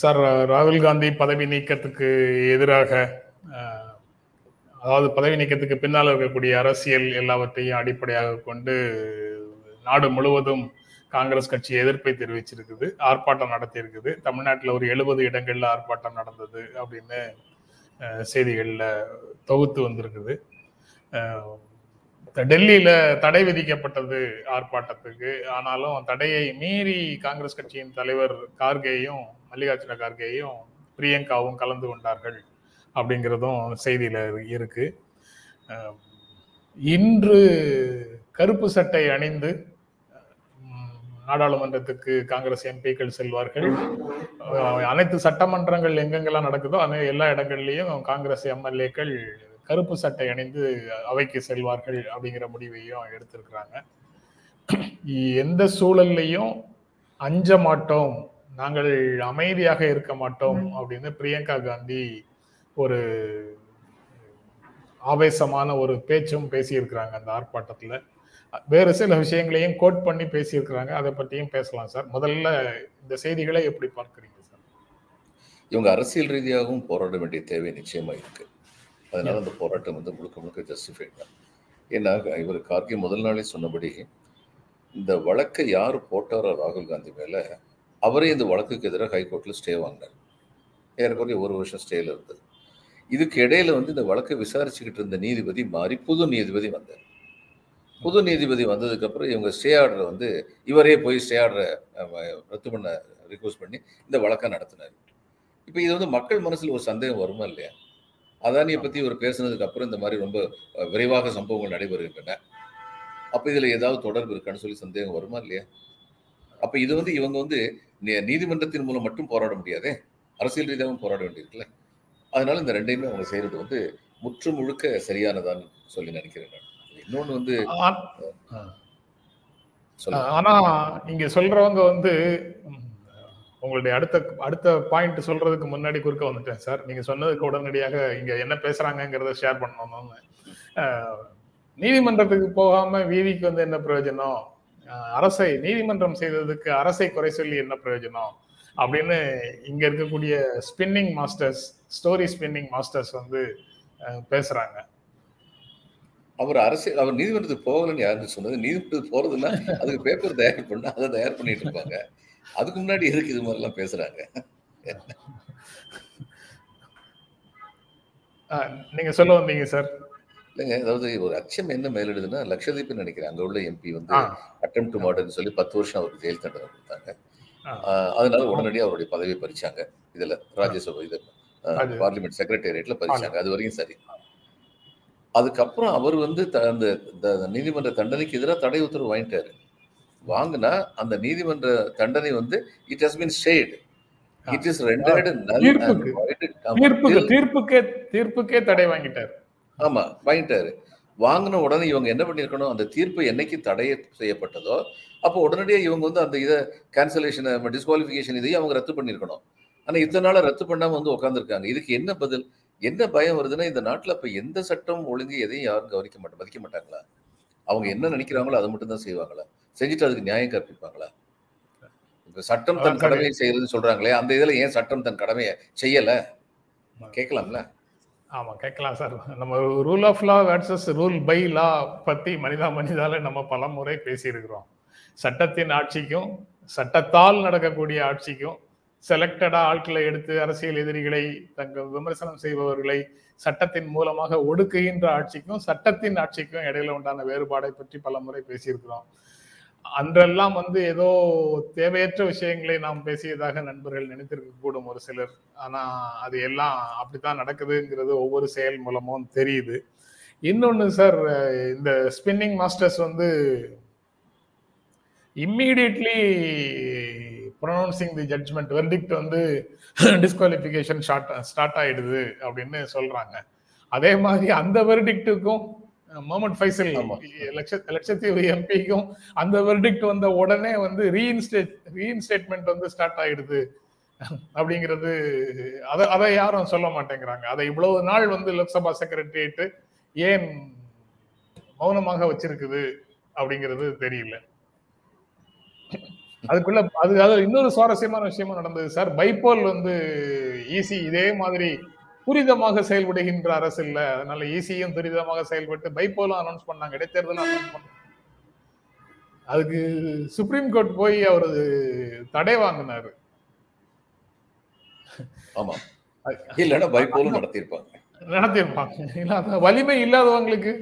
Sir ராகுல் காந்தி பதவி நீக்கத்துக்கு எதிராக அதாவது பதவி நீக்கத்துக்கு பின்னால் இருக்கக்கூடிய அரசியல் எல்லாவற்றையும் அடிப்படையாக கொண்டு நாடு முழுவதும் காங்கிரஸ் கட்சி எதிர்ப்பை தெரிவிச்சிருக்குது ஆர்ப்பாட்டம் நடத்தியிருக்குது. தமிழ்நாட்டில் ஒரு எழுபது இடங்கள்ல ஆர்ப்பாட்டம் நடந்தது அப்படின்னு செய்திகளில் தொகுத்து வந்திருக்குது. டெல்லியில தடை விதிக்கப்பட்டது ஆர்ப்பாட்டத்துக்கு. ஆனாலும் தடையை மீறி காங்கிரஸ் கட்சியின் தலைவர் கார்கேயும் மல்லிகார்ஜுன கார்கேயும் பிரியங்காவும் கலந்து கொண்டார்கள் அப்படிங்கிறதும் செய்தியில இருக்கு. இன்று கருப்பு சட்டை அணிந்து நாடாளுமன்றத்துக்கு காங்கிரஸ் எம்பிக்கள் செல்வார்கள். அனைத்து சட்டமன்றங்கள் எங்கெங்கெல்லாம் நடக்குதோ அந்த எல்லா இடங்கள்லயும் காங்கிரஸ் எம்எல்ஏக்கள் கருப்பு சட்டை அணிந்து அவைக்கு செல்வார்கள் அப்படிங்கிற முடிவையும் எடுத்திருக்கிறாங்க. எந்த சூழல்லையும் அஞ்ச மாட்டோம் நாங்கள் அமைதியாக இருக்க மாட்டோம் அப்படின்னு பிரியங்கா காந்தி ஒரு ஆவேசமான ஒரு பேச்சும் பேசியிருக்கிறாங்க அந்த ஆர்ப்பாட்டத்துல. வேறு சில விஷயங்களையும் கோட் பண்ணி பேசியிருக்கிறாங்க அதை பற்றியும் பேசலாம் சார். முதல்ல இந்த செய்திகளை எப்படி பார்க்குறீங்க சார்? இவங்க அரசியல் ரீதியாகவும் போராட வேண்டிய தேவை நிச்சயமா இருக்கு. அதனால அந்த போராட்டம் வந்து முழுக்க முழுக்க ஜஸ்டிஃபைட் தான் ஏன்னா இவர் கார்கே முதல் நாளே சொன்னபடி இந்த வழக்கை யார் போட்டாரோ ராகுல் காந்தி மேல அவரே இந்த வழக்குக்கு எதிராக ஹைகோர்ட்ல ஸ்டே வாங்கினார். ஏறக்குறைய ஒரு வருஷம் ஸ்டேல இருந்தது. இதுக்கு இடையில வந்து இந்த வழக்கை விசாரிச்சுக்கிட்டு இருந்த நீதிபதி மாறி புது நீதிபதி வந்தார். புது நீதிபதி வந்ததுக்கு அப்புறம் இவங்க ஸ்டே ஆர்டரை வந்து இவரே போய் ஸ்டே ஆர்டரை ரத்து பண்ண ரிக்வஸ்ட் பண்ணி இந்த வழக்கை நடத்தினார். இப்போ இது வந்து மக்கள் மனசுல ஒரு சந்தேகம் வருமா இல்லையா? அதானியை பத்தி இவர் பேசுனதுக்கு அப்புறம் இந்த மாதிரி ரொம்ப விரைவாக சம்பவங்கள் நடைபெறுகின்றன. அப்ப இதுல ஏதாவது தொடர்பு இருக்கான்னு சொல்லி சந்தேகம் வருமா இல்லையா? அப்ப இது வந்து இவங்க வந்து நீதிமன்றத்தின் மூலம் மட்டும் போராட முடியாதே அரசியல் ரீதியாகவும் போராட வேண்டியிருக்குல்ல. அதனால இந்த ரெண்டையுமே அவங்க செய்யறது வந்து முற்று முழுக்க சரியானதான்னு சொல்லி நினைக்கிறேன் நான். இன்னொன்னு வந்து ஆனா இங்க சொல்றவங்க வந்து உங்களுடைய அடுத்த அடுத்த பாயிண்ட் சொல்றதுக்கு முன்னாடி குறுக்க வந்துட்டேன் சார் நீங்க சொன்னதுக்கு உடனடியாக இங்க என்ன பேசுறாங்கிறத ஷேர் பண்ணணும்னு நீதிமன்றத்துக்கு போகாம வீதிக்கு வந்து என்ன பிரயோஜனம்? அரசை நீதிமன்றம் செய்ததுக்கு அரசை குறை சொல்லி என்ன பிரயோஜனம்? அப்படின்னு இங்க இருக்கக்கூடிய spinning masters story spinning masters வந்து பேசுறாங்க. அவர் அரசியல் அவர் நீதிமன்றத்துக்கு போகலன்னு யாருன்னு சொன்னது? நீதிமன்றத்துக்கு போறதுன்னா அதுக்கு பேப்பர் தயார் பண்ணா அதை தயார் பண்ணிட்டு இருப்பாங்க. அதுக்கு முன்னாடி எதுக்கு இது மாதிரிலாம் பேசுறாங்க? நீங்க சொல்ல வந்தீங்க சார். இல்லைங்க அதாவது ஒரு அச்சம் என்ன மேலிடுதுன்னா லட்சதீப்னு நினைக்கிறேன் அங்க உள்ள எம்பி வந்து அட்டம் டு மாடர்னு சொல்லி பத்து வருஷம் அவருக்கு ஜெயில் தண்டனை கொடுத்தாங்க. அதனால உடனடியாக அவருடைய பதவியை பறிச்சாங்க. இதுல ராஜ்யசபா இது பார்லிமெண்ட் செக்ரட்டேரியட்ல பறிச்சாங்க. அது வரைக்கும் சரி. அதுக்கப்புறம் அவர் வந்து அந்த நீதிமன்ற தண்டனைக்கு எதிராக தடை உத்தரவு வாங்கிட்டாரு. வாங்கினா அந்த நீதிமன்ற தண்டனை வந்து it has been stayed it is தீர்ப்புக்கு. தீர்ப்புக்கு தீர்ப்புக்கே தடை வாங்கிட்டார். ஆமா வாங்கிட்டாரு. வாங்கின உடனே இவங்க என்ன பண்ணிருக்கணும்? அந்த தீர்ப்பு என்னைக்கு தடை செய்யப்பட்டதோ அப்போ உடனடியாக இவங்க வந்து அந்த இதை கேன்சலேஷன் டிஸ்குவாலிஃபிகேஷன் இதையும் அவங்க ரத்து பண்ணியிருக்கணும் ஆனா இத்தனை நாளா ரத்து பண்ணாம வந்து உட்காந்துருக்காங்க இதுக்கு என்ன பதில்? என்ன பயம் வருதுன்னா இந்த நாட்டுல இப்ப எந்த சட்டம் ஒழுங்கு எதையும் யாரும் கவனிக்க மாட்டோம் மதிக்க மாட்டாங்களா? அவங்க என்ன நினைக்கிறாங்களோ அதை மட்டும் தான் செய்வாங்களா? செஞ்சுட்டு அதுக்கு நியாயம் கற்பிப்பாங்களா? இப்ப சட்டம் தன் கடமையை செய்யறதுன்னு சொல்றாங்களே அந்த இதுல ஏன் சட்டம் தன் கடமையை செய்யல? கேட்கலாம்ல. ஆமா கேட்கலாம் சார். நம்ம rule of law versus rule by law பத்தி மனிதா மனிதால நம்ம பல முறை பேசியிருக்கிறோம். சட்டத்தின் ஆட்சிக்கும் சட்டத்தால் நடக்கக்கூடிய ஆட்சிக்கும் செலக்டடா ஆட்களை எடுத்து அரசியல் எதிரிகளை தங்கள் விமர்சனம் செய்பவர்களை சட்டத்தின் மூலமாக ஒடுக்குகின்ற ஆட்சிக்கும் சட்டத்தின் ஆட்சிக்கும் இடையில உண்டான வேறுபாடை பற்றி பல முறை பேசியிருக்கிறோம். அன்றெல்லாம் வந்து ஏதோ தேவையற்ற விஷயங்களை நாம் பேசியதாக நண்பர்கள் நினைத்திருக்க கூடும் ஒரு சிலர். ஆனா அது எல்லாம் அப்படித்தான் நடக்குதுங்கிறது ஒவ்வொரு செயல் மூலமும் தெரியுது. இன்னொன்னு சார் இந்த ஸ்பின்னிங் மாஸ்டர்ஸ் வந்து immediately pronouncing the judgment verdict வந்து டிஸ்குவாலிஃபிகேஷன் ஸ்டார்ட் ஸ்டார்ட் ஆயிடுது அப்படின்னு சொல்றாங்க. அதே மாதிரி அந்த வெர்டிக்டுக்கும் முகமது ஃபைசல். லட்ச லட்சத்தீவு எம்பிக்கும் அந்த வெர்டிக்ட் வந்த உடனே வந்து ரீஇன்ஸ்டேட் ரீஇன்ஸ்டேட்மெண்ட் வந்து ஸ்டார்ட் ஆயிடுது. அப்படிங்கிறது அதை அதை யாரும் சொல்ல மாட்டேங்கிறாங்க. அதை இவ்வளவு நாள் வந்து லோக்சபா செக்ரட்டரியேட் ஏன் மௌனமாக வச்சிருக்குது அப்படிங்கிறது தெரியல. அதுக்குள்ள அது அது இன்னொரு சுவாரஸ்யமான விஷயமா நடந்தது சார். பைப்போல் வந்து ஈசி இதே மாதிரி துரிதமாக செயல்படுகின்ற அரசு இல்ல. அதனால ஈசியும் துரிதமாக செயல்பட்டு பைப்போலும் அனௌன்ஸ் பண்ணாங்க. இடைத்தேர்தலும் அனௌன்ஸ் பண்ணாங்க அதுக்கு சுப்ரீம் கோர்ட் போய் அவரு தடை வாங்கினாரு. ஆமா. இல்லைன்னா பைப்போலும் நடத்தியிருப்பாங்க. நடத்திருப்பாங்க இல்ல அந்த வலிமை இல்லாதவங்களுக்கு.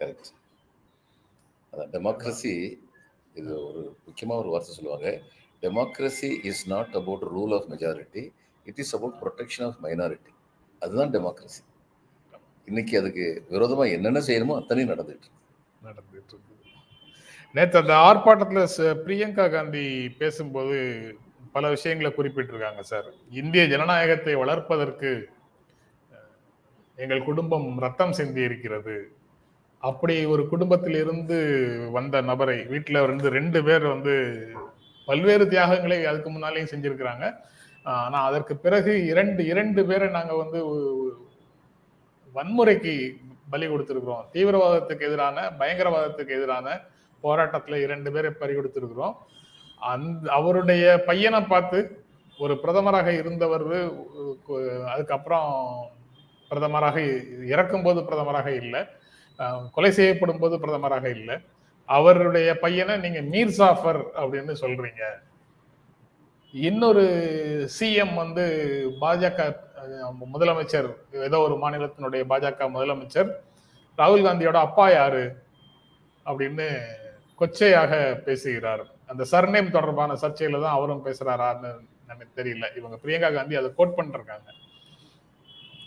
கரெக்ட் அதான் டெமோக்ரஸி இது ஒரு முக்கியமாக ஒரு வார்த்தை சொல்லுவாங்க. Democracy is not about rule of majority it is about protection of minority அதுதான் டெமோக்ரஸி இன்னைக்கு அதுக்கு விரோதமாக என்னென்ன செய்யணுமோ அத்தனையும் நடந்துட்டு நடந்துட்டு இருக்குது நேற்று அந்த ஆர்ப்பாட்டத்தில் ச- பிரியங்கா காந்தி பேசும்போது பல விஷயங்களை குறிப்பிட்டிருக்காங்க சார். இந்திய ஜனநாயகத்தை வளர்ப்பதற்கு எங்கள் குடும்பம் ரத்தம் சிந்தி இருக்கிறது. அப்படி ஒரு குடும்பத்திலிருந்து வந்த நபரை வீட்டில் இருந்து ரெண்டு பேர் வந்து பல்வேறு தியாகங்களை அதுக்கு முன்னாலேயும் செஞ்சிருக்கிறாங்க. ஆனால் அதற்கு பிறகு இரண்டு இரண்டு பேரை நாங்கள் வந்து வன்முறைக்கு பலி கொடுத்துருக்குறோம். தீவிரவாதத்துக்கு எதிரான பயங்கரவாதத்துக்கு எதிரான போராட்டத்தில் இரண்டு பேரை பறி கொடுத்துருக்குறோம். அந்த அவருடைய பையனை பார்த்து ஒரு பிரதமராக இருந்தவர் அதுக்கப்புறம் பிரதமராக இறக்கும் போது பிரதமராக இல்லை. கொலை செய்யப்படும் போது பிரதமராக இல்லை. அவருடைய பையனை நீங்க மீர் சாஃபர் அப்படின்னு சொல்றீங்க. இன்னொரு சிஎம் வந்து பாஜக முதலமைச்சர் ஏதோ ஒரு மாநிலத்தினுடைய பாஜக முதலமைச்சர் ராகுல் காந்தியோட அப்பா யாரு? அப்படின்னு கொச்சையாக பேசுகிறார். அந்த சர்நேம் தொடர்பான சர்ச்சையில தான் அவரும் பேசுறாரான்னு எனக்கு தெரியல. இவங்க பிரியங்கா காந்தி அதை கோட் பண்ணிருக்காங்க.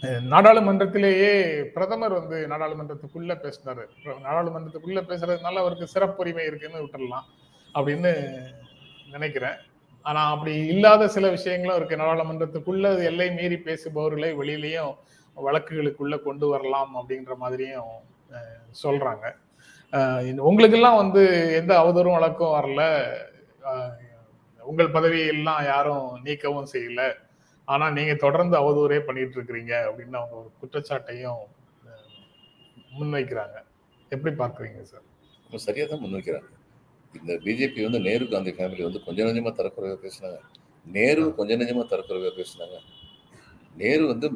நாடாளுமன்றத்திலேயே பிரதமர் வந்து நாடாளுமன்றத்துக்குள்ள பேசினாரு. நாடாளுமன்றத்துக்குள்ள பேசுறதுனால அவருக்கு சிறப்புரிமை இருக்குன்னு விட்டுடலாம் அப்படின்னு நினைக்கிறேன். ஆனா அப்படி இல்லாத சில விஷயங்களும் இருக்கு. நாடாளுமன்றத்துக்குள்ள எல்லை மீறி பேசுபவர்களை வெளியிலையும் வழக்குகளுக்குள்ள கொண்டு வரலாம் அப்படின்ற மாதிரியும் சொல்றாங்க. உங்களுக்கெல்லாம் வந்து எந்த அவதூறும் வழக்கும் வரல. உங்கள் பதவியெல்லாம் யாரும் நீக்கவும் செய்யல. ஆனா நீங்க தொடர்ந்து அவதூறே பண்ணிட்டு இருக்கிறீங்க அப்படின்னு அவங்க ஒரு குற்றச்சாட்டையும் முன்வைக்கிறாங்க. எப்படி பார்க்குறீங்க சார்? சரியாக தான் முன்வைக்கிறாங்க. இந்த பிஜேபி வந்து நேரு காந்தி ஃபேமிலி வந்து கொஞ்சம் நெஞ்சமாக தரக்குறைவாக பேசினாங்க. நேரு கொஞ்சம் நெஞ்சமாக தரக்குறைவாக பேசினாங்க. நேரு வந்து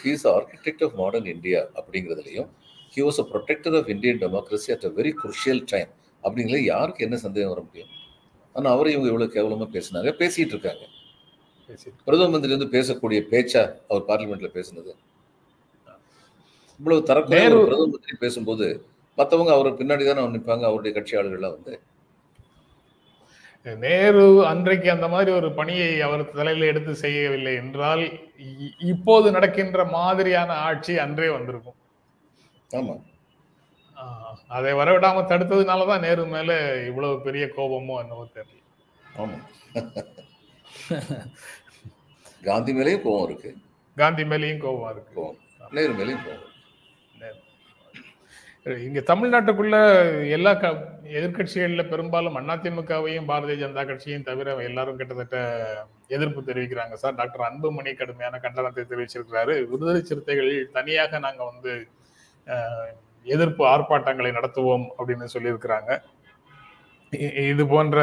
he's architect of modern India அப்படிங்கிறதுலையும் he was a protector of Indian democracy at a very crucial time அப்படிங்கிறது யாருக்கு என்ன சந்தேகம் வர முடியும்? ஆனால் அவரை இவங்க இவ்வளோ கேவலமாக பேசினாங்க பேசிட்டு இருக்காங்க. பிரதம மந்திரி வந்து பேசக்கூடிய பேச்சா அவர் பார்லிமெண்ட்ல பேசுனது? இவ்வளவு ஒரு பிரதம மந்திரி பேசும்போது மத்தவங்க அவர் பின்னாடி தானே நிற்பாங்க அவருடைய கட்சி ஆளுகள்லாம் வந்து. நேரு அன்றைக்கு அந்த மாதிரி ஒரு பணியை அவர் தலையில எடுத்து செய்யவில்லை என்றால் இப்போது நடக்கின்ற மாதிரியான ஆட்சி அன்றே வந்திருக்கும். ஆமா. அதை வரவிடாம தடுத்ததுனாலதான் நேரு மேல இவ்வளவு பெரிய கோபமோ என்னவோ தெரியல. ஆமா. காந்தி மேலேயும் கோவம் இருக்கு. காந்தி மேலேயும் கோபம் இருக்கு. நேரு மேலேயும் கோவம் இங்க தமிழ்நாட்டுக்குள்ள எல்லா க எதிர்கட்சிகள்ல பெரும்பாலும் அதிமுகவையும் பாரதிய ஜனதா கட்சியையும் தவிர எல்லாரும் கிட்டத்தட்ட எதிர்ப்பு தெரிவிக்கிறாங்க சார். டாக்டர் அன்புமணி கடுமையான கண்டனத்தை தெரிவிச்சிருக்கிறாரு. விடுதலை சிறுத்தைகள் தனியாக நாங்க வந்து எதிர்ப்பு ஆர்ப்பாட்டங்களை நடத்துவோம் அப்படின்னு சொல்லியிருக்கிறாங்க. இது போன்ற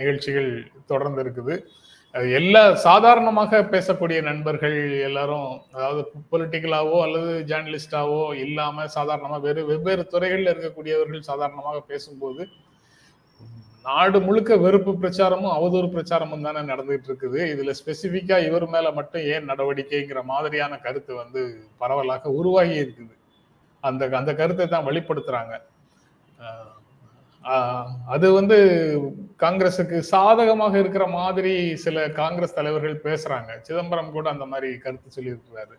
நிகழ்ச்சிகள் தொடர்ந்து இருக்குது. எல்லா சாதாரணமாக பேசக்கூடிய நண்பர்கள் எல்லாரும் அதாவது பொலிட்டிக்கலாவோ அல்லது ஜேர்னலிஸ்டாவோ இல்லாம சாதாரணமா வேறு வெவ்வேறு துறைகளில் இருக்கக்கூடியவர்கள் சாதாரணமாக பேசும்போது நாடு முழுக்க வெறுப்பு பிரச்சாரமும் அவதூறு பிரச்சாரமும் தானே நடந்துகிட்டு இருக்குது. இதுல ஸ்பெசிபிக்கா இவர் மேல மட்டும் ஏன் நடவடிக்கைங்கிற மாதிரியான கருத்து வந்து பரவலாக உருவாகி இருக்குது. அந்த அந்த கருத்தை தான் வெளிப்படுத்துறாங்க அது வந்து காங்கிரஸுக்கு சாதகமாக இருக்கிற மாதிரி சில காங்கிரஸ் தலைவர்கள் பேசுறாங்க. சிதம்பரம் கூட அந்த மாதிரி கருத்து சொல்லியிருக்கிறாரு.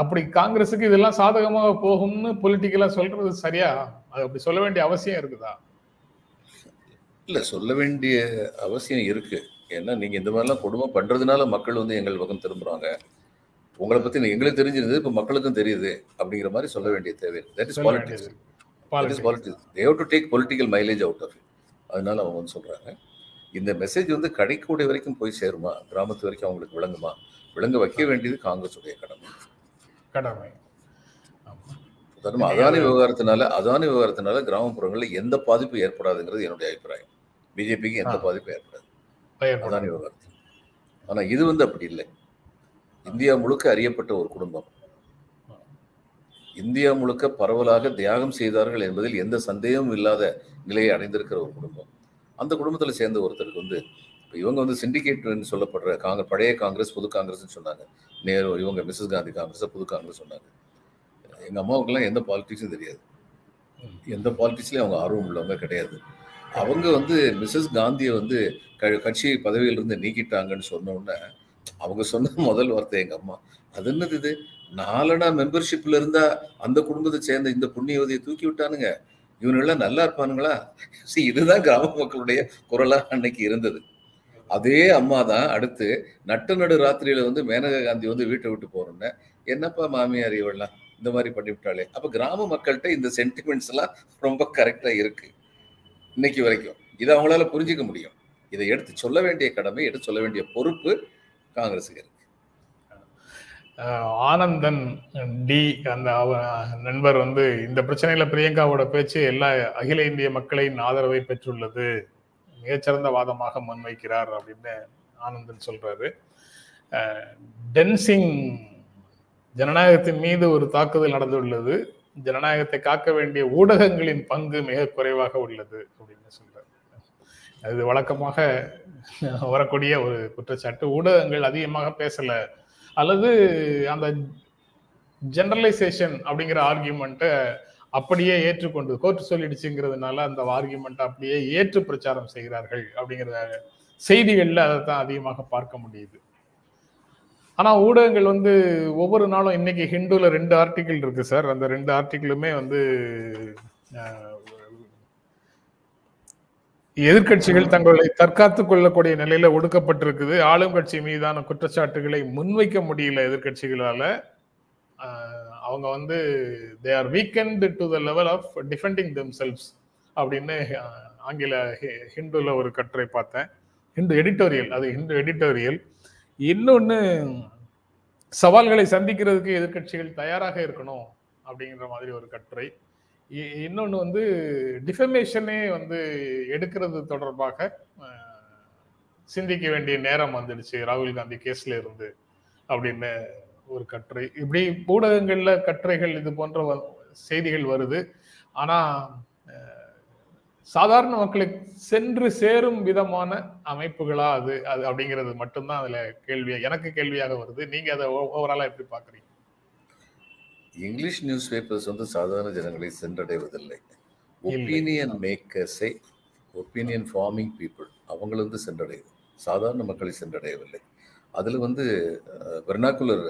அப்படி காங்கிரஸுக்கு இதெல்லாம் சாதகமாக போகும்னு பொலிட்டிக்கலா சொல்றது சரியா? அது அப்படி சொல்ல வேண்டிய அவசியம் இருக்குதா? இல்ல சொல்ல வேண்டிய அவசியம் இருக்கு. ஏன்னா நீங்க இந்த மாதிரிலாம் கொடுமை பண்றதுனால மக்கள் வந்து எங்கள் பக்கம் திரும்புறாங்க. உங்களை பத்தி எங்களுக்கு தெரிஞ்சிருந்தது இப்ப மக்களுக்கும் தெரியுது அப்படிங்கிற மாதிரி சொல்ல வேண்டிய தேவை. That is politics that is Politics. Politics they have to take political mileage out of it அதனால அவங்க வந்து சொல்றாங்க இந்த மெசேஜ் வந்து கடைக்கூடை வரைக்கும் போய் சேருமா? கிராமத்து வரைக்கும் அவங்களுக்கு விளங்குமா? விளங்க வைக்க வேண்டியது காங்கிரஸ் உடைய கடமை. கடமை உதாரணமா அதானி விவகாரத்தினால அதானி விவகாரத்தினால கிராமப்புறங்களில் எந்த பாதிப்பும் ஏற்படாதுங்கிறது என்னுடைய அபிப்பிராயம். பிஜேபிக்கு எந்த ஆ. பாதிப்பும் ஏற்படாது. அதானி விவகாரத்தில். ஆனா இது வந்து அப்படி இல்லை. இந்தியா முழுக்க அறியப்பட்ட ஒரு குடும்பம். இந்தியா முழுக்க பரவலாக தியாகம் செய்தார்கள் என்பதில் எந்த சந்தேகமும் இல்லாத நிலையை அடைந்திருக்கிற ஒரு குடும்பம். அந்த குடும்பத்தில் சேர்ந்த ஒருத்தருக்கு வந்து இப்போ இவங்க வந்து சிண்டிகேட்னு சொல்லப்படுற காங்கிரஸ் பழைய காங்கிரஸ் புது காங்கிரஸ்னு சொன்னாங்க. நேரு இவங்க மிஸ்ஸஸ் காந்தி காங்கிரஸ் புது காங்கிரஸ் சொன்னாங்க. எங்க அம்மாவுக்கெல்லாம் எந்த பாலிடிக்ஸும் தெரியாது. எந்த பாலிடிக்ஸ்லயும் அவங்க ஆர்வம் உள்ளவங்க கிடையாது. அவங்க வந்து மிஸ்ஸஸ் காந்தியை வந்து க- கட்சி பதவியிலிருந்து நீக்கிட்டாங்கன்னு சொன்ன உடனே அவங்க சொன்ன முதல் வார்த்தை எங்க அம்மா. அது என்னது இது? நாலனா மெம்பர்ஷிப்ல இருந்தா அந்த குடும்பத்தை சேர்ந்த இந்த புண்ணியவதியை தூக்கி விட்டானுங்க. இவனெல்லாம் நல்லா இருப்பானுங்களா? சரி இதுதான் கிராம மக்களுடைய குரலா அன்னைக்கு இருந்தது. அதே அம்மா தான் அடுத்து நட்ட நடு ராத்திரியில வந்து மேனகா காந்தி வந்து வீட்டை விட்டு போறோன்னே என்னப்பா மாமியார் இவெல்லாம் இந்த மாதிரி பண்ணி விட்டாளே? அப்ப கிராம மக்கள்கிட்ட இந்த சென்டிமெண்ட்ஸ் எல்லாம் ரொம்ப கரெக்டா இருக்கு. இன்னைக்கு வரைக்கும். இதை அவங்களால புரிஞ்சுக்க முடியும். இதை எடுத்து சொல்ல வேண்டிய கடமை எடுத்து சொல்ல வேண்டிய பொறுப்பு காங்கிரஸுக்கு இருக்கு. ஆனந்தன் டி அந்த அவ- நண்பர் வந்து இந்த பிரச்சனையில பிரியங்காவோட பேச்சு எல்லா அகில இந்திய மக்களின் ஆதரவை பெற்றுள்ளது. மிகச்சிறந்த வாதமாக முன்வைக்கிறார் அப்படின்னு ஆனந்தன் சொல்றாரு. டென்சிங் ஜனநாயகத்தின் மீது ஒரு தாக்குதல் நடந்துள்ளது. ஜனநாயகத்தை காக்க வேண்டிய ஊடகங்களின் பங்கு மிக குறைவாக உள்ளது அப்படின்னு சொல்றாரு. அது வழக்கமாக வரக்கூடிய ஒரு குற்றச்சாட்டு. ஊடகங்கள் அதிகமாக பேசல. அல்லது அந்த ஜெனரலைசேஷன் அப்படிங்கிற ஆர்கியூமெண்ட்டை அப்படியே ஏற்றுக்கொண்டு கோர்ட் சொல்லிடுச்சுங்கிறதுனால அந்த ஆர்கியூமெண்ட் அப்படியே ஏற்று பிரச்சாரம் செய்கிறார்கள் அப்படிங்கிற செய்திகளில் அதை தான் அதிகமாக பார்க்க முடியுது. ஆனால் ஊடகங்கள் வந்து ஒவ்வொரு நாளும் இன்னைக்கு ஹிந்துல ரெண்டு ஆர்டிக்கிள் இருக்கு சார். அந்த ரெண்டு ஆர்டிக்கிளுமே வந்து எதிர்கட்சிகள் எதிர்க்கட்சிகள் தங்களை தற்காத்துக் கொள்ளக்கூடிய நிலையில ஒடுக்கப்பட்டிருக்குது. ஆளும் கட்சி மீதான குற்றச்சாட்டுகளை முன்வைக்க முடியல எதிர்கட்சிகளால அவங்க வந்து they are weakened to the level of defending themselves அப்படின்னு ஆங்கில ஹி- ஹிந்துல ஒரு கட்டுரை பார்த்தேன். ஹிந்து எடிட்டோரியல் அது ஹிந்து எடிட்டோரியல் இன்னொன்று சவால்களை சந்திக்கிறதுக்கு எதிர்க்கட்சிகள் தயாராக இருக்கணும் அப்படிங்கிற மாதிரி ஒரு கட்டுரை. இ- வந்து டிஃபமேஷனே வந்து எடுக்கிறது தொடர்பாக சிந்திக்க வேண்டிய நேரம் வந்துடுச்சு. ராகுல் காந்தி கேஸ்ல இருந்து அப்படின்னு ஒரு கட்டுரை. இப்படி ஊடகங்கள்ல கட்டுரைகள் இது போன்ற செய்திகள் வருது. ஆனா சாதாரண மக்களுக்கு சென்று சேரும் விதமான அமைப்புகளா அது அது அப்படிங்கிறது மட்டும்தான் அதுல கேள்வியா எனக்கு கேள்வியாக வருது. நீங்க அதை ஓவராலா எப்படி பாக்குறீங்க இங்கிலீஷ் நியூஸ் பேப்பர்ஸ் வந்து சாதாரண ஜனங்களை சென்றடைவதில்லை. ஒப்பீனியன் மேக்கர்ஸை ஒப்பீனியன் ஃபார்மிங் பீப்புள் அவங்கள வந்து சென்றடையுது சாதாரண மக்களை சென்றடையவில்லை. அதில் வந்து வெர்னாக்குலர்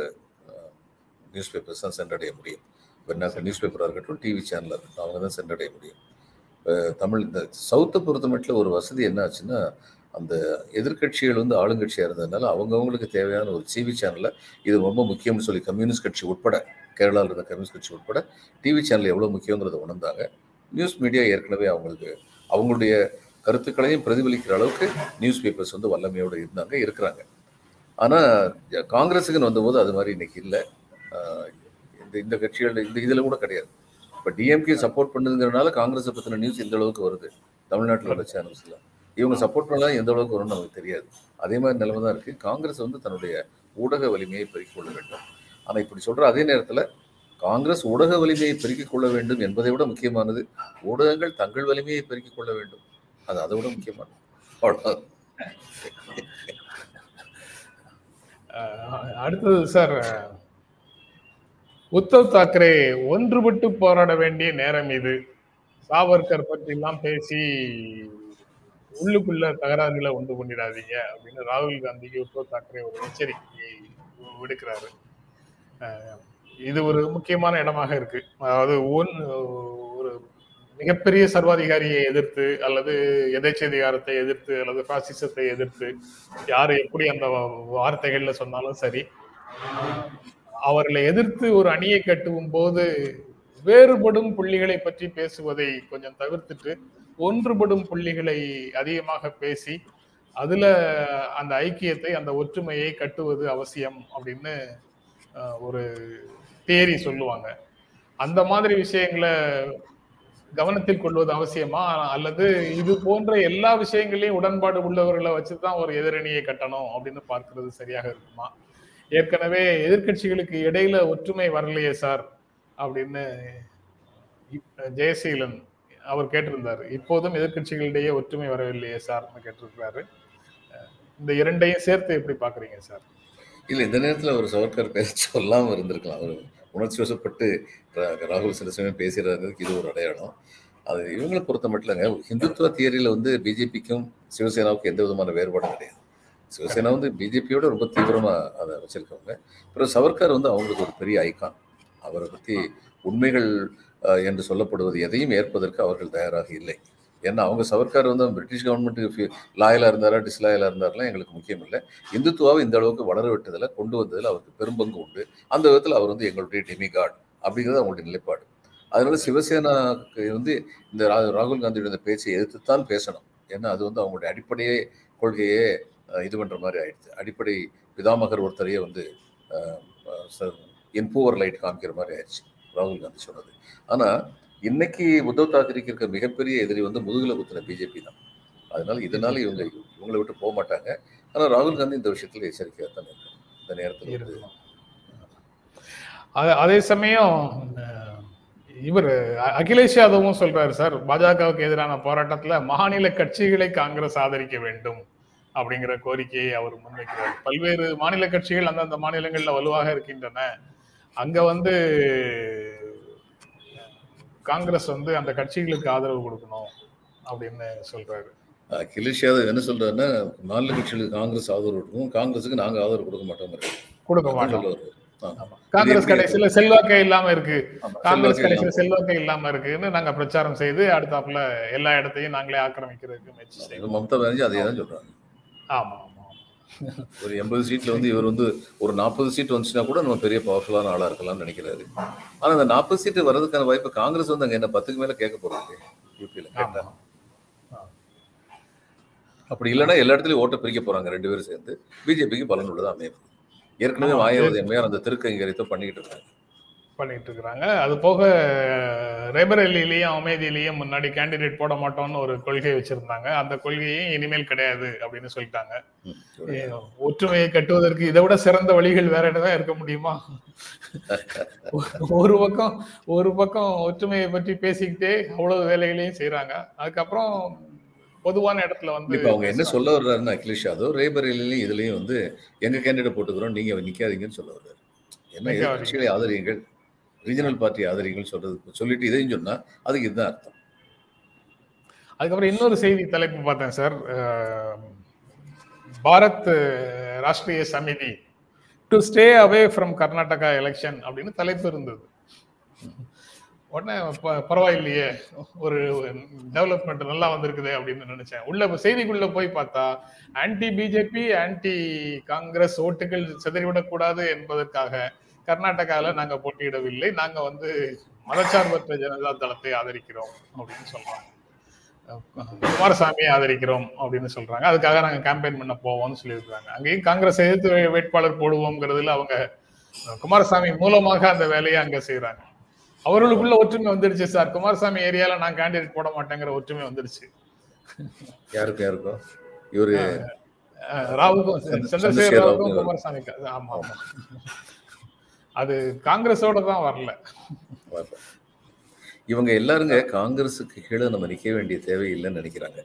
நியூஸ் பேப்பர்ஸ் தான் சென்றடைய முடியும். வெர்னாக்குலர் நியூஸ் பேப்பராக இருக்கட்டும் டிவி சேனலாக இருக்கட்டும் அவங்க தான் சென்றடைய முடியும். தமிழ் இந்த சவுத்தை பொறுத்த மட்டும் ஒரு வசதி என்ன ஆச்சுன்னா அந்த எதிர்க்கட்சிகள் வந்து ஆளுங்கட்சியாக இருந்ததுனால அவங்கவுங்களுக்கு தேவையான ஒரு டிவி சேனலில் இது ரொம்ப முக்கியம்னு சொல்லி கம்யூனிஸ்ட் கட்சி உட்பட கேரளாவில் இருந்த கம்யூனிஸ்ட் கட்சி உட்பட டிவி சேனல் எவ்வளோ முக்கியங்கிறத உணர்ந்தாங்க. நியூஸ் மீடியா ஏற்கனவே அவங்களுக்கு அவங்களுடைய கருத்துக்களையும் பிரதிபலிக்கிற அளவுக்கு நியூஸ் பேப்பர்ஸ் வந்து வல்லமையோடு இருந்தாங்க இருக்கிறாங்க. ஆனால் காங்கிரஸுக்குன்னு வந்தபோது அது மாதிரி இன்னைக்கு இல்லை. இந்த இந்த கட்சிகள் இந்த இதில் கூட கிடையாது. இப்போ டிஎம்கே சப்போர்ட் பண்ணுங்கிறனால காங்கிரஸை பற்றின நியூஸ் இந்த அளவுக்கு வருது. தமிழ்நாட்டில் உள்ள சேனல்ஸில் இவங்க சப்போர்ட் பண்ணலாம் எந்த அளவுக்கு வரும்னு நமக்கு தெரியாது. அதே மாதிரி நிலைமை தான் இருக்குது காங்கிரஸ் வந்து தன்னுடைய ஊடக வலிமையை பெருக்கிக் கொள்ள வேண்டும். ஆனால் இப்படி சொல்கிற அதே நேரத்தில் காங்கிரஸ் ஊடக வலிமையை பெருக்கிக் கொள்ள வேண்டும் என்பதை விட முக்கியமானது ஊடகங்கள் தங்கள் வலிமையை பெருக்கிக் கொள்ள வேண்டும். அது அதை விட முக்கியமானது. அடுத்தது சார் உத்தவ் தாக்கரே ஒன்றுபட்டு போராட வேண்டிய நேரம் இது. சாவர்கர் பற்றி எல்லாம் பேசி உள்ளுக்குள்ள தகராறுகளை உண்டு பண்ணிடாதீங்க அப்படின்னு ராகுல் காந்திக்கு உத்தவ் தாக்கரே ஒரு எச்சரிக்கையை விடுக்கிறாரு. இது ஒரு முக்கியமான இடமாக இருக்கு. அதாவது ஒன் ஒரு மிகப்பெரிய சர்வாதிகாரியை எதிர்த்து அல்லது எதேச்சதிகாரத்தை எதிர்த்து அல்லது பாசிசத்தை எதிர்த்து யார் எப்படி அந்த வார்த்தைகள்ல சொன்னாலும் சரி அவர்களை எதிர்த்து ஒரு அணியை கட்டுவும் போது வேறுபடும் புள்ளிகளை பற்றி பேசுவதை கொஞ்சம் தவிர்த்துட்டு ஒன்றுபடும் புள்ளிகளை அதிகமாக பேசி அதுல அந்த ஐக்கியத்தை அந்த ஒற்றுமையை கட்டுவது அவசியம் அப்படின்னு ஒரு தேரி சொல்லுவாங்க. அந்த மாதிரி விஷயங்களை கவனத்தில் கொள்வது அவசியமா? அல்லது இது போன்ற எல்லா விஷயங்களையும் உடன்பாடு உள்ளவர்களை வச்சுதான் ஒரு எதிரணியை கட்டணும் அப்படின்னு பார்க்கிறது சரியாக இருக்குமா? ஏற்கனவே எதிர்க்கட்சிகளுக்கு இடையில ஒற்றுமை வரலையே சார் அப்படின்னு ஜெயசீலன் அவர் கேட்டிருந்தாரு. இப்போதும் எதிர்க்கட்சிகளிடையே ஒற்றுமை வரவில்லையே சார்னு கேட்டிருக்கிறாரு. இந்த இரண்டையும் சேர்த்து எப்படி பாக்குறீங்க சார்? இல்ல இந்த நேரத்துல ஒரு சவர்கர் பேச சொல்லாம இருந்திருக்கலாம். அவர் உணர்ச்சி வசப்பட்டு ராகுல் சில சமயம் பேசுறதுக்கு இது ஒரு அடையாளம். அது இவங்களை பொறுத்த மட்டும் இல்லைங்க. ஹிந்துத்துவ தியரியில வந்து பிஜேபிக்கும் சிவசேனாவுக்கும் எந்த விதமான வேறுபாடும் கிடையாது. சிவசேனா வந்து பிஜேபியோட ரொம்ப தீவிரமா அதை வச்சிருக்கவங்க. அப்புறம் சவர்கர் வந்து அவங்களுக்கு ஒரு பெரிய ஐக்கான் அவரை பற்றி உண்மைகள் என்று சொல்லப்படுவது எதையும் ஏற்பதற்கு அவர்கள் தயாராக இல்லை. ஏன்னா அவங்க சவர்கார் வந்து பிரிட்டிஷ் கவர்மெண்ட்டுக்கு லாயலாக இருந்தாரா டிஸ்லாயலாக இருந்தாரெல்லாம் எங்களுக்கு முக்கியம் இல்லை. இந்துத்துவாவை இந்த அளவுக்கு வளர விட்டதில் கொண்டு வந்ததில் அவருக்கு பெரும்பங்கு உண்டு. அந்த விதத்தில் அவர் வந்து எங்களுடைய டெமிகாட் அப்படிங்கிறது அவங்களுடைய நிலைப்பாடு. அதனால சிவசேனாக்கு வந்து இந்த ரா- ராகுல் காந்தியோட இந்த பேச்சை எதிர்த்துத்தான் பேசணும். ஏன்னா அது வந்து அவங்களுடைய அடிப்படையே கொள்கையே இது பண்ணுற மாதிரி ஆயிடுச்சு. அடிப்படை பிதாமகர் ஒருத்தரையே வந்து என்பூவர் லைட் காமிக்கிற மாதிரி ஆயிடுச்சு. ராகுல் காந்தி சொன்னது. ஆனா இன்னைக்கு உத்தவ் தாக்கரேக்கு இருக்க மிகப்பெரிய எதிரி வந்து முதுகுல குத்துன பிஜேபி தான். அதனால இதனால இவங்க இவங்களை விட்டு போக மாட்டாங்க. ஆனா ராகுல் காந்தி இந்த விஷயத்துல எச்சரிக்கையாக தான் இருக்கும் இந்த நேரத்தில் அதே சமயம் இவர் அகிலேஷ் யாதவும் சொல்றாரு சார் பாஜகவுக்கு எதிரான போராட்டத்துல மாநில கட்சிகளை காங்கிரஸ் ஆதரிக்க வேண்டும். அப்படிங்கிற கோரிக்கையை அவர் முன்வைக்கிறார். பல்வேறு மாநில கட்சிகள் அந்தந்த மாநிலங்கள்ல வலுவாக இருக்கின்றன. அங்க வந்து காங்கிரஸ் வந்து அந்த கட்சிகளுக்கு ஆதரவு கொடுக்கணும் அப்படின்னு சொல்றாரு. அகிலேஷ் யாதவ் என்ன சொல்றாருன்னா மாநில கட்சிகளுக்கு காங்கிரஸ் ஆதரவு கொடுக்கும் காங்கிரஸுக்கு நாங்க ஆதரவு கொடுக்க மாட்டோங்கிறாரு கொடுக்க மாட்டோம். காங்கிரஸ் கடைசியில செல்வாக்கே இல்லாம இருக்கு. காங்கிரஸ் கடைசியில. செல்வாக்கே இல்லாம இருக்குன்னு நாங்க பிரச்சாரம் செய்து அடுத்தாப்புல எல்லா இடத்தையும் நாங்களே ஆக்கிரமிக்கிறதுக்கு முயற்சி செய்வோம். மம்தா பானர்ஜி அதே தான் சொல்றாங்க ஆமா. ஒரு எண்பது சீட்ல வந்து இவர் வந்து ஒரு நாற்பது சீட் வந்துச்சுன்னா கூட நம்ம பெரிய பவர்ஃபுல்லான ஆளா இருக்கலாம்னு நினைக்கிறாரு. ஆனா அந்த நாற்பது சீட்டு வர்றதுக்கான வாய்ப்பு காங்கிரஸ் வந்து அங்க என்ன பத்துக்கு மேல கேட்க போறது யூபியில அப்படி இல்லைன்னா எல்லா இடத்துலயும் ஓட்டை பிரிக்க போறாங்க ரெண்டு பேரும் சேர்ந்து. பிஜேபிக்கு பலன் உள்ளதா அமையும். ஏற்கனவே. மாயாவதி அம்மையார் அந்த திருக்கங்கரித்தை பண்ணிக்கிட்டு இருக்காங்க. பண்ணிட்டு இருக்கிறாங்க. அது போக ரேபரேலிலையும் அமைதியிலையும் முன்னாடி கேண்டிடேட் போட மாட்டோம்னு ஒரு கொள்கை வச்சிருந்தாங்க. அந்த கொள்கையும் இனிமேல் கிடையாது அப்படின்னு சொல்லிட்டாங்க. ஒற்றுமையை கட்டுவதற்கு இதை விட சிறந்த வழிகள் வேற இடதான் இருக்க முடியுமா? ஒரு பக்கம் ஒரு பக்கம் ஒற்றுமையை பற்றி பேசிக்கிட்டே அவ்வளவு வேலைகளையும் செய்யறாங்க அதுக்கப்புறம் பொதுவான இடத்துல வந்து இப்ப அவங்க என்ன சொல்ல வர்றாருன்னு அகிலேஷ் யாதவ் ரேபரேலிலையும் இதுலயும் வந்து எங்க கேண்டிடேட் போட்டுக்கிறோம் நீங்க நிக்காதீங்கன்னு சொல்ல வர்றாரு. என்ன. எதிர்கட்சிகளை ஆதரியுங்கள் ரீஜனல் பார்ட்டி ஆதரியுங்கள் சொல்றது சொல்லிட்டு இதையும் சொன்னா அதுக்கு இதுதான் அர்த்தம். அதுக்கப்புறம் இன்னொரு செய்தி தலைப்பு பார்த்தேன் sir. Bharat Rashtriya Samiti to stay away from Karnataka election அப்படின்னு தலைப்பு இருந்தது. உடனே பரவாயில்லையே ஒரு டெவலப்மெண்ட் நல்லா வந்திருக்குதே அப்படின்னு நினைச்சேன். உள்ள செய்திக்குள்ள போய் பார்த்தா ஆன்டி பிஜேபி ஆன்டி காங்கிரஸ் ஓட்டுகள் சிதறிவிடக்கூடாது என்பதற்காக கர்நாடகாவில் நாங்கள் போட்டியிடவில்லை. நாங்கள் வந்து மதச்சார்பற்ற ஜனதா தளத்தை ஆதரிக்கிறோம் அப்படின்னு சொல்றாங்க. குமாரசாமியை ஆதரிக்கிறோம் அப்படின்னு சொல்றாங்க. அதுக்காக நாங்க கேம்பெயின் பண்ண போவோம்னு சொல்லியிருக்காங்க அங்கேயும் காங்கிரஸ் எதிர்த்து வேட்பாளர் போடுவோங்கிறதுல அவங்க குமாரசாமி மூலமாக அந்த வேலையை அங்க செய்யறாங்க அவர்களுக்குள்ள ஒற்றுமை வந்துடுச்சு சார். குமாரசாமி ஏரியால நான் கேண்டிடேட் போட மாட்டேங்கிற ஒற்றுமை வந்துடுச்சு. யாருக்கும் யாருக்கும் இவரு ராவுக்கும் சந்திரசேகர் ராவுக்கும் குமாரசாமிக்கு ஆமா ஆமா. அது காங்கிரஸோட தான் வரல. இவங்க எல்லாருங்க காங்கிரஸுக்கு கீழே நம்ம நிக்க வேண்டிய தேவையில்லைன்னு நினைக்கிறாங்க.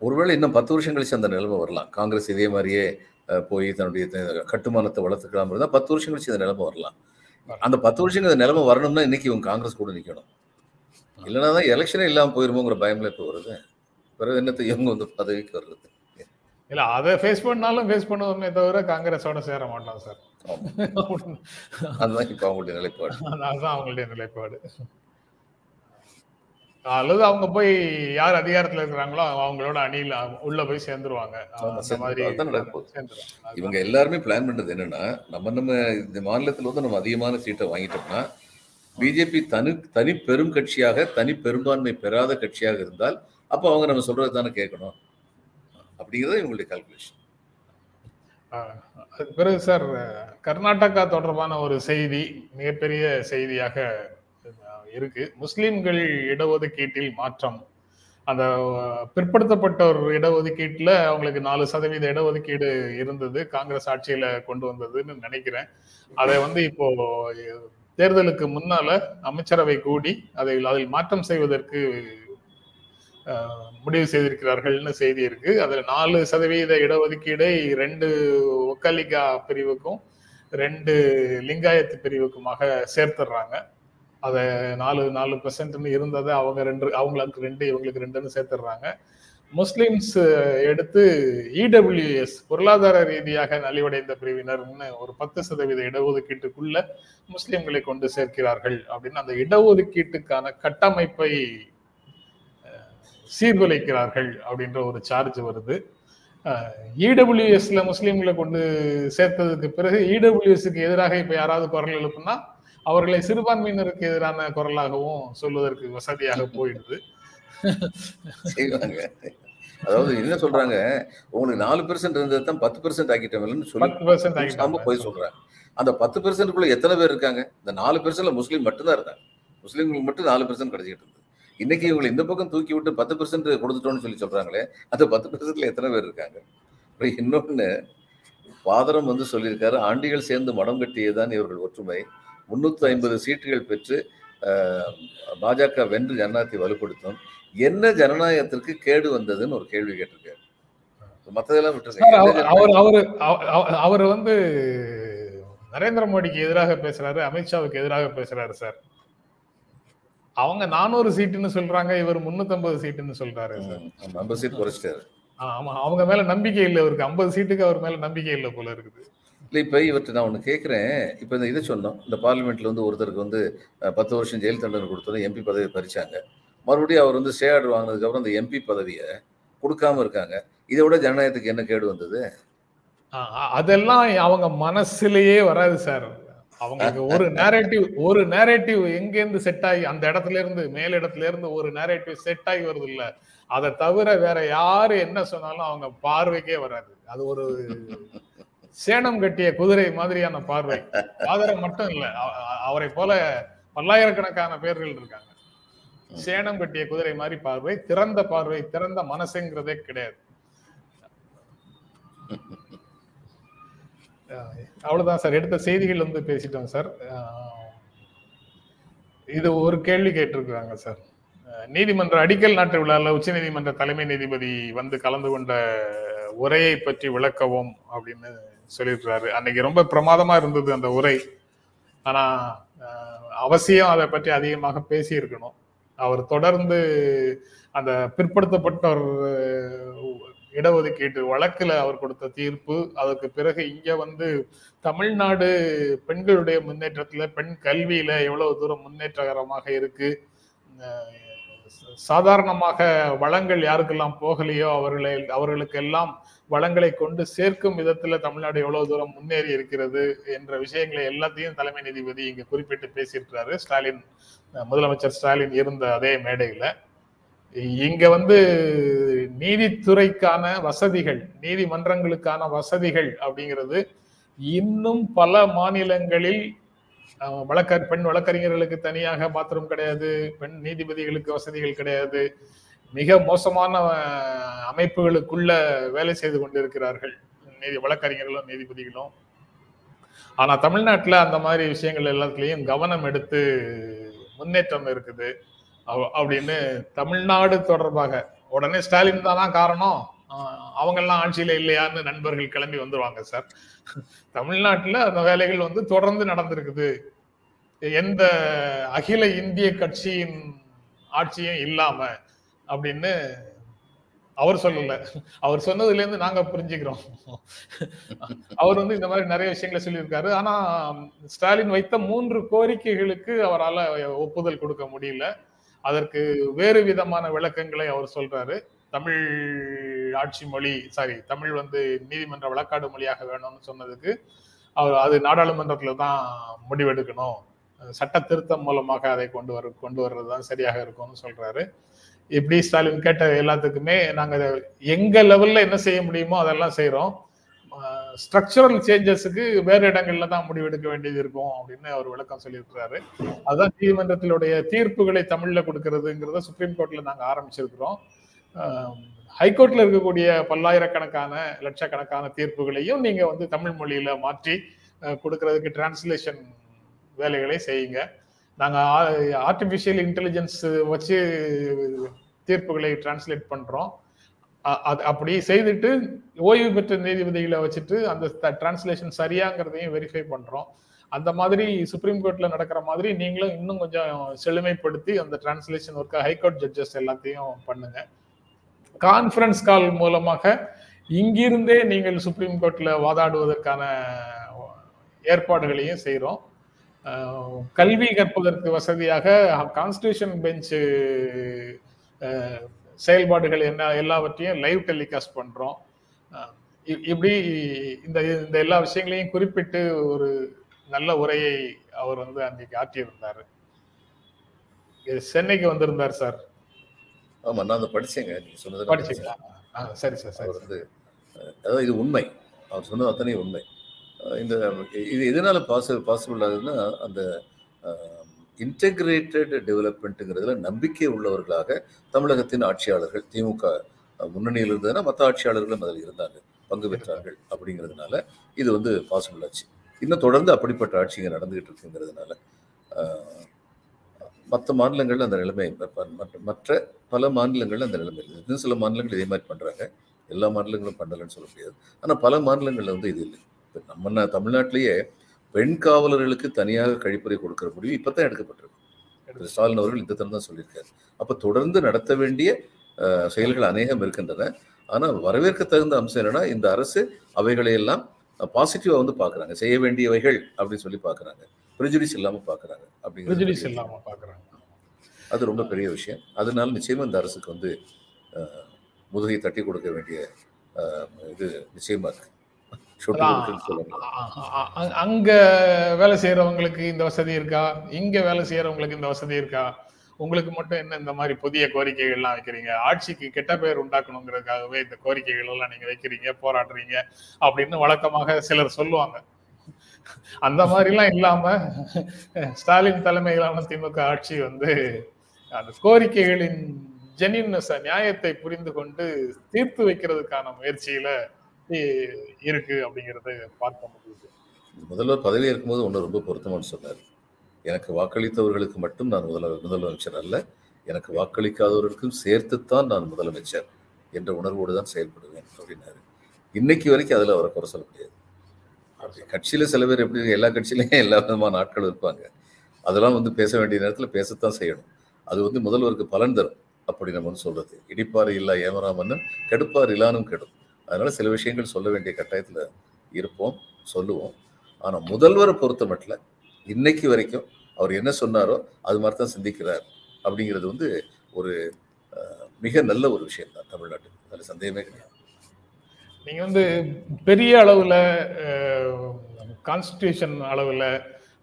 ஒருவேளை இன்னும் பத்து வருஷம் கழிச்சு அந்த நிலைமை வரலாம். காங்கிரஸ் இதே மாதிரியே போய் தன்னுடைய கட்டுமானத்தை வளர்த்துக்கலாம் இருந்தா பத்து வருஷம் கழிச்சு இந்த நிலைமை வரலாம். அந்த பத்து வருஷம் இந்த நிலைமை வரணும்னா இன்னைக்கு இவங்க காங்கிரஸ் கூட நிக்கணும். இல்லைன்னா தான் எலெக்ஷனே இல்லாம போயிருமோங்கிற பயம்ல இப்போ வருது. பிறகு என்னத்தை இவங்க வந்து பதவிக்கு வர்றது? இல்ல அதை ஃபேஸ் பண்ணாலும் ஃபேஸ் பண்ணுவோமே தவிர காங்கிரஸோட சேர மாட்டோம் சார் அதுதான் இப்ப அவங்களுடைய நிலைப்பாடு. அதுதான் அவங்களுடைய நிலைப்பாடு. அல்லது அவங்க போய் யார் அதிகாரத்துல இருக்கிறாங்களோ அவங்களோட அணியில உள்ள போய் சேர்ந்துருவாங்க. இவங்க எல்லாருமே பிளான் பண்றது என்னன்னா நம்ம நம்ம இந்த மாநிலத்தில் வந்து நம்ம அதிகமான சீட்டை வாங்கிட்டோம்னா பிஜேபி தனி தனி பெரும் கட்சியாக தனி பெரும்பான்மை பெறாத கட்சியாக இருந்தால் அப்போ அவங்க நம்ம சொல்றது தானே கேட்கணும்? அப்படிங்கிறது இவங்களுடைய கால்குலேஷன் அதுக்கு பிறகு சார் கர்நாடகா தொடர்பான ஒரு செய்தி மிகப்பெரிய செய்தியாக இருக்கு. முஸ்லிம்கள் இடஒதுக்கீட்டில் மாற்றம். அந்த அஹ், பிற்படுத்தப்பட்டோர் இடஒதுக்கீட்டில் அவங்களுக்கு நாலு சதவீத இடஒதுக்கீடு இருந்தது காங்கிரஸ் ஆட்சியில கொண்டு வந்ததுன்னு நினைக்கிறேன். அதை வந்து இப்போ தேர்தலுக்கு முன்னால அமைச்சரவை கூடி அதை அதில் மாற்றம் செய்வதற்கு முடிவு செய்திருக்கிறார்கள்னு செய்தி இருக்கு. அதுல நாலு சதவீத இடஒதுக்கீடை ரெண்டு ஒக்கலிகா பிரிவுக்கும் ரெண்டு லிங்காயத்து பிரிவுக்குமாக சேர்த்துடுறாங்க அதை நாலு நாலு பெர்சன்ட்னு இருந்ததை அவங்க ரெண்டு அவங்களுக்கு ரெண்டு இவங்களுக்கு ரெண்டுன்னு சேர்த்துடுறாங்க முஸ்லிம்ஸ் எடுத்து இடபிள்யூஎஸ் பொருளாதார ரீதியாக நலிவடைந்த பிரிவினர்னு ஒரு பத்து சதவீத இடஒதுக்கீட்டுக்குள்ள முஸ்லிம்களை கொண்டு சேர்க்கிறார்கள் அப்படின்னு அந்த இடஒதுக்கீட்டுக்கான கட்டமைப்பை சீர்குலைக்கிறார்கள் அப்படின்ற ஒரு சார்ஜ் வருது. இடபிள்யூஎஸ்ல முஸ்லீம்களை கொண்டு சேர்த்ததுக்கு பிறகு இடபிள்யூஎஸ்க்கு எதிராக இப்ப யாராவது குரல் எழுப்புனா அவர்களை சிறுபான்மையினருக்கு எதிரான குரலாகவும் சொல்வதற்கு வசதியாக போயிடுது. அதாவது என்ன சொல்றாங்க? உங்களுக்கு நாலு பெர்சென்ட் இருந்தது தான் பத்து பெர்சென்ட் ஆக்கிட்டோம்லன்னு சொல்லி போய் சொல்றாங்க. அந்த பத்து பெர்சென்ட்குள்ள எத்தனை பேர் இருக்காங்க? இந்த நாலு பெர்சென்ட்ல முஸ்லீம் மட்டும்தான் இருந்தாங்க. முஸ்லீம்களுக்கு மட்டும் நாலு பெர்சென்ட் கிடைச்சிட்டு இன்னைக்கு இவங்களை இந்த பக்கம் தூக்கி விட்டு பத்து பெர்சென்ட் கொடுத்துட்டோம்னு சொல்லி சொல்றாங்களே அந்த பத்து பெர்சென்ட்ல எத்தனை பேர் இருக்காங்க? அப்புறம் இன்னொன்னு பாதரம் வந்து சொல்லியிருக்காரு ஆண்டிகள் சேர்ந்து மடம் கட்டியதான் இவர்கள் ஒற்றுமை. முன்னூத்தி ஐம்பது சீட்டுகள் பெற்று பாஜக வென்று ஜனநாயகத்தை வலுப்படுத்தும். என்ன ஜனநாயகத்திற்கு கேடு வந்ததுன்னு ஒரு கேள்வி கேட்டிருக்காரு. அவர் அவர் அவ- அவ- அவர் வந்து நரேந்திர மோடிக்கு எதிராக பேசுறாரு அமித்ஷாவுக்கு எதிராக பேசுறாரு சார். அவங்க நானூறு சீட்டுன்னு சொல்றாங்க இவர் முன்னூத்தம்பது சீட்டுன்னு சொல்றாரு சார். ஐம்பது சீட் குறைச்சிட்டாரு. ஆமா அவங்க மேல நம்பிக்கை இல்ல இவருக்கு ஐம்பது சீட்டுக்கு அவர் மேல நம்பிக்கை இல்ல போல இருக்குது. இல்லை இப்போ இவர்கிட்ட நான் ஒன்று கேட்குறேன் இப்போ இந்த இதை சொன்னோம் இந்த பார்லிமெண்ட்ல வந்து ஒருத்தருக்கு வந்து பத்து வருஷம் ஜெயில் தண்டனை கொடுத்ததும் எம்பி பதவி பறிச்சாங்க. மறுபடியும் அவர் வந்து ஆர்டர் வாங்கினதுக்கப்புறம் அந்த எம்பி பதவியை கொடுக்காம இருக்காங்க. இதை விட ஜனநாயகத்துக்கு என்ன கேடு வந்தது? அதெல்லாம் அவங்க மனசுலயே வராது சார். அவங்களுக்கு ஒரு நேரேட்டிவ் ஒரு நேரேட்டிவ் எங்கேருந்து செட் ஆகி அந்த இடத்துல இருந்து மேல் இடத்துல இருந்து ஒரு நேரேட்டிவ் செட் ஆகி வருது இல்ல அதை தவிர வேற யாரு என்ன சொன்னாலும் அவங்க பார்வைக்கே வராது. அது ஒரு சேனம் கட்டிய குதிரை மாதிரியான பார்வை. பாதரம் மட்டும் இல்ல. அவரை போல பல்லாயிரக்கணக்கான பேர்கள் இருக்காங்க. சேனம் கட்டிய குதிரை மாதிரி பார்வை திறந்த பார்வை திறந்த மனசுங்கிறதே கிடையாது. அவ்வளோதான் அவ்வளவுதான் சார். எடுத்த செய்திகள் வந்து பேசிட்டோம் சார். இது ஒரு கேள்வி கேட்டிருக்கிறாங்க சார். நீதிமன்ற அடிக்கல் நாட்டு விழாவில் உச்ச நீதிமன்ற தலைமை நீதிபதி வந்து கலந்து கொண்ட உரையை பற்றி விளக்கவும் அப்படின்னு சொல்லியிருக்கிறாரு. அன்னைக்கு ரொம்ப பிரமாதமா இருந்தது அந்த உரை. ஆனா அவசியம் அதை பற்றி அதிகமாக பேசியிருக்கணும். அவர் தொடர்ந்து அந்த பிற்படுத்தப்பட்டோர் இடஒதுக்கீட்டு வழக்குல அவர் கொடுத்த தீர்ப்பு அதற்கு பிறகு இங்க வந்து தமிழ்நாடு பெண்களுடைய முன்னேற்றத்துல பெண் கல்வியில எவ்வளவு தூரம் முன்னேற்றகரமாக இருக்கு. சாதாரணமாக வளங்கள் யாருக்கெல்லாம் போகலையோ அவர்களை அவர்களுக்கெல்லாம் வளங்களை கொண்டு சேர்க்கும் விதத்துல தமிழ்நாடு எவ்வளவு தூரம் முன்னேறி இருக்கிறது என்ற விஷயங்களை எல்லாத்தையும் தலைமை நீதிபதி இங்க குறிப்பிட்டு பேசியிருக்கிறாரு. ஸ்டாலின் முதலமைச்சர் ஸ்டாலின் இருந்த அதே மேடையில. இங்க வந்து நீதித்துறைக்கான வசதிகள் நீதிமன்றங்களுக்கான வசதிகள் அப்படிங்கிறது இன்னும் பல மாநிலங்களில் வழக்க பெண் வழக்கறிஞர்களுக்கு தனியாக பாத்ரூம் கிடையாது பெண் நீதிபதிகளுக்கு வசதிகள் கிடையாது. மிக மோசமான அமைப்புகளுக்குள்ள வேலை செய்து கொண்டிருக்கிறார்கள் நீதி வழக்கறிஞர்களும் நீதிபதிகளும் ஆனா தமிழ்நாட்டுல அந்த மாதிரி விஷயங்கள் எல்லாத்துலேயும் கவனம் எடுத்து முன்னேற்றம் இருக்குது. அப்படின்னு தமிழ்நாடு தொடர்பாக. உடனே ஸ்டாலின் தான் காரணம். அவங்கெல்லாம் ஆட்சியில இல்லையான்னு நண்பர்கள் கிளம்பி வந்துருவாங்க சார். தமிழ்நாட்டில் அந்த வேலைகள் வந்து தொடர்ந்து நடந்திருக்குது. எந்த அகில இந்திய கட்சியின் ஆட்சியும் இல்லாம அப்படின்னு அவர் சொல்லல. அவர் சொன்னதுல இருந்து நாங்க புரிஞ்சுக்கிறோம். அவர் வந்து இந்த மாதிரி நிறைய விஷயங்களை சொல்லியிருக்காரு. ஆனா ஸ்டாலின் வைத்த மூன்று கோரிக்கைகளுக்கு அவரால் ஒப்புதல் கொடுக்க முடியல. அதற்கு வேறு விதமான விளக்கங்களை அவர் சொல்றாரு. தமிழ் ஆட்சி மொழி சாரி தமிழ் வந்து நீதிமன்ற வழக்காடு மொழியாக வேணும்னு சொன்னதுக்கு அவர் அது நாடாளுமன்றத்தில் தான் முடிவெடுக்கணும். சட்ட திருத்தம் மூலமாக அதை கொண்டு வர கொண்டு வர்றது தான் சரியாக இருக்கும்னு சொல்றாரு. இப்படி ஸ்டாலின் கேட்ட எல்லாத்துக்குமே நாங்கள் எங்க லெவல்ல என்ன செய்ய முடியுமோ அதெல்லாம் செய்யறோம் ஸ்ட்ரக்சரல் சேஞ்சஸுக்கு வேறு இடங்கள்ல தான் முடிவெடுக்க வேண்டியது இருக்கும் அப்படின்னு அவர் விளக்கம் சொல்லியிருக்கிறாரு. அதுதான் நீதிமன்றத்தினுடைய தீர்ப்புகளை தமிழ்ல கொடுக்கறதுங்கிறத சுப்ரீம் கோர்ட்ல நாங்க ஆரம்பிச்சிருக்கிறோம். ஹைகோர்ட்ல இருக்கக்கூடிய பல்லாயிரக்கணக்கான லட்சக்கணக்கான தீர்ப்புகளையும் நீங்க வந்து தமிழ் மொழியில மாற்றி கொடுக்கறதுக்கு டிரான்ஸ்லேஷன் வேலைகளை செய்யுங்க. நாங்க ஆர்டிபிஷியல் இன்டெலிஜென்ஸ் வச்சு தீர்ப்புகளை டிரான்ஸ்லேட் பண்றோம். அப்படி செய்துட்டு ஓய்வு பெற்ற நீதிபதிகளை வச்சுட்டு அந்த டிரான்ஸ்லேஷன் சரியாங்கிறதையும் வெரிஃபை பண்றோம். அந்த மாதிரி சுப்ரீம் கோர்ட்ல நடக்கிற மாதிரி நீங்களும் இன்னும் கொஞ்சம் செழுமைப்படுத்தி அந்த டிரான்ஸ்லேஷன் ஒர்க்கை ஹைகோர்ட் ஜட்ஜஸ் எல்லாத்தையும் பண்ணுங்க. கான்ஃபரன்ஸ் கால் மூலமாக இங்கிருந்தே நீங்கள் சுப்ரீம் கோர்ட்ல வாதாடுவதற்கான ஏற்பாடுகளையும் செய்கிறோம் கல்வி கற்பதற்கு வசதியாக கான்ஸ்டியூஷன் பெஞ்சு செயல்பாடுகள் என்ன எல்லாவற்றையும் லைவ் டெலிகாஸ்ட் பண்றோம். இப்படி இந்த இந்த எல்லா விஷயங்களையும் குறிப்பிட்டு ஒரு நல்ல உரையை அவர் வந்து அன்னைக்கு ஆற்றியிருந்தாரு. சென்னைக்கு வந்திருந்தார் சார். ஆமா நான் அதை படிச்சேங்க. நீங்க சொன்னது படிச்சீங்களா? சரி சார் சரி வந்து அதாவது இது உண்மை. அவர் சொன்னது அத்தனை உண்மை. இந்த இது எதனால பாசிபிள் பாசிபிள் ஆகுதுன்னா அந்த இன்டெகிரேட்டட் டெவலப்மெண்ட்டுங்கிறதுல நம்பிக்கை உள்ளவர்களாக தமிழகத்தின் ஆட்சியாளர்கள் திமுக முன்னணியில் இருந்ததுன்னா மற்ற ஆட்சியாளர்களும் அதில் இருந்தாங்க பங்கு பெற்றார்கள் அப்படிங்கிறதுனால இது வந்து பாசிபிள் ஆச்சு. இன்னும் தொடர்ந்து அப்படிப்பட்ட ஆட்சிங்க நடந்துகிட்டு இருக்குங்கிறதுனால மற்ற மாநிலங்கள் அந்த நிலைமை மற்ற பல மாநிலங்கள் அந்த நிலைமை இல்லை இன்னும் சில மாநிலங்கள் இதே மாதிரி பண்ணுறாங்க எல்லா மாநிலங்களும் பண்ணலைன்னு சொல்ல முடியாது. ஆனால் பல மாநிலங்களில் வந்து இது இல்லை. இப்போ நம்ம தமிழ்நாட்டிலேயே பெண் காவலர்களுக்கு தனியாக கழிப்பறை கொடுக்கிற முடிவு இப்போ தான் எடுக்கப்பட்டிருக்கு ஸ்டாலின் அவர்கள் இந்த தரம் தான் சொல்லியிருக்காரு. அப்போ தொடர்ந்து நடத்த வேண்டிய செயல்கள் அநேகம் இருக்கின்றன. ஆனால் வரவேற்க தகுந்த அம்சம் என்னன்னா இந்த அரசு அவைகளை எல்லாம் பாசிட்டிவாக வந்து பார்க்குறாங்க செய்ய வேண்டியவைகள் அப்படின்னு சொல்லி பார்க்குறாங்க ப்ரிஜுடிஸ் இல்லாமல் பார்க்குறாங்க அப்படிங்கிறது இல்லாமல் பார்க்குறாங்க அது ரொம்ப பெரிய விஷயம். அதனால நிச்சயமாக இந்த அரசுக்கு வந்து முதுகை தட்டி கொடுக்க வேண்டிய இது நிச்சயமா இருக்கு. அங்க வேலை செய்யறவங்களுக்கு இந்த வசதி இருக்கா? இங்க வேலை செய்யறவங்களுக்கு இந்த வசதி இருக்கா? உங்களுக்கு மட்டும் என்ன இந்த மாதிரி புதிய கோரிக்கைகள் எல்லாம் வைக்கிறீங்க? ஆட்சிக்கு கெட்ட பெயர் உண்டாக்கணுங்கிறதுக்காகவே இந்த கோரிக்கைகள் எல்லாம் நீங்க வைக்கிறீங்க போராடுறீங்க அப்படின்னு வழக்கமாக சிலர் சொல்லுவாங்க. அந்த மாதிரி எல்லாம் இல்லாம ஸ்டாலின் தலைமையிலான திமுக ஆட்சி வந்து அந்த கோரிக்கைகளின் ஜெனின்னஸ் நியாயத்தை புரிந்து கொண்டு தீர்த்து வைக்கிறதுக்கான முயற்சியில இருக்கு அப்படிங்கறத பார்க்க முடியுது. முதல்வர் பதவி இருக்கும்போது ஒன்று ரொம்ப பொருத்தமானு சொன்னார். எனக்கு வாக்களித்தவர்களுக்கு மட்டும் நான் முதல்வர் முதலமைச்சர் அல்ல எனக்கு வாக்களிக்காதவர்களுக்கும் சேர்த்துத்தான் நான் முதலமைச்சர் என்ற உணர்வோடு தான் செயல்படுவேன் அப்படின்னாரு. இன்னைக்கு வரைக்கும் அதில் அவரை குறை சொல்ல முடியாது. கட்சியில சில பேர் எப்படி எல்லா கட்சியிலையும் எல்லா விதமான ஆட்கள் இருப்பாங்க. அதெல்லாம் வந்து பேச வேண்டிய நேரத்தில் பேசத்தான் செய்யணும். அது வந்து முதல்வருக்கு பலன் தரும் அப்படி நம்ம வந்து சொல்றது. இடிப்பார் இல்லா ஏமராமன்னு கெடுப்பார் இல்லானும் கெடும். அதனால சில விஷயங்கள் சொல்ல வேண்டிய கட்டாயத்தில் இருப்போம் சொல்லுவோம். ஆனால் முதல்வரை பொறுத்த மட்டும் இன்னைக்கு வரைக்கும் அவர் என்ன சொன்னாரோ அது மாதிரி தான் சிந்திக்கிறார் அப்படிங்கிறது வந்து ஒரு மிக நல்ல ஒரு விஷயம் தான் தமிழ்நாட்டுக்கு அதில் சந்தேகமே கிடையாது. நீங்க வந்து பெரிய அளவில் கான்ஸ்டியூஷன் அளவில்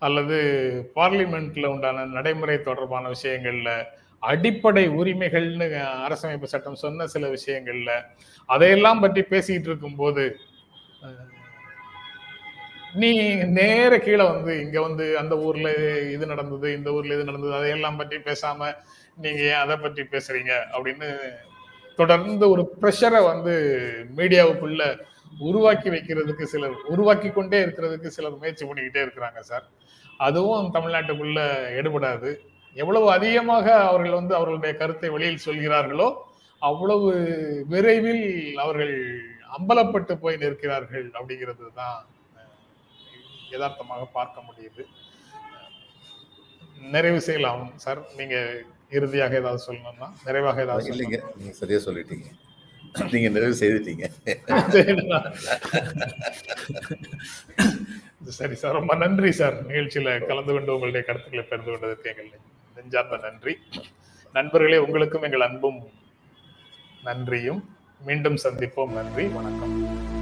அல்லது பார்லிமெண்ட்ல உண்டான நடைமுறை தொடர்பான விஷயங்கள்ல அடிப்படை உரிமைகள்னு அரசமைப்பு சட்டம் சொன்ன சில விஷயங்கள்ல அதையெல்லாம் பற்றி பேசிக்கிட்டு இருக்கும்போது நீ நேர கீழே வந்து இங்க வந்து அந்த ஊர்ல இது நடந்தது இந்த ஊர்ல இது நடந்தது அதையெல்லாம் பற்றி பேசாம நீங்க ஏன் அதை பற்றி பேசுறீங்க அப்படின்னு தொடர்ந்து ஒரு ப்ரெஷரை வந்து மீடியாவுக்குள்ள உருவாக்கி வைக்கிறதுக்கு சிலர் உருவாக்கி கொண்டே இருக்கிறதுக்கு சிலர் முயற்சி பண்ணிக்கிட்டே இருக்கிறாங்க சார். அதுவும் தமிழ்நாட்டுக்குள்ள எடுபடாது. எவ்வளவு அதிகமாக அவர்கள் வந்து அவர்களுடைய கருத்தை வெளியில் சொல்கிறார்களோ அவ்வளவு விரைவில் அவர்கள் அம்பலப்பட்டு போய் நிற்கிறார்கள் அப்படிங்கிறது தான் யதார்த்தமாக பார்க்க முடியுது. நிறைவு செய்யலாம் சார். நீங்க இறுதியாக ஏதாவது சொல்லணும்னா நிறைவாக ஏதாவது இல்லைங்க நீங்க சரியா சொல்லிட்டீங்க. நீங்க நிறைவு செய்துட்டீங்க. சரி சார். ரொம்ப நன்றி சார். நிகழ்ச்சியில கலந்து கொண்டு உங்களுடைய கருத்துக்களை பகிர்ந்து கொண்டதற்கு எங்கள் நெஞ்சார்ந்த நன்றி. நண்பர்களே உங்களுக்கும் எங்கள் அன்பும் நன்றியும். மீண்டும் சந்திப்போம். நன்றி வணக்கம்.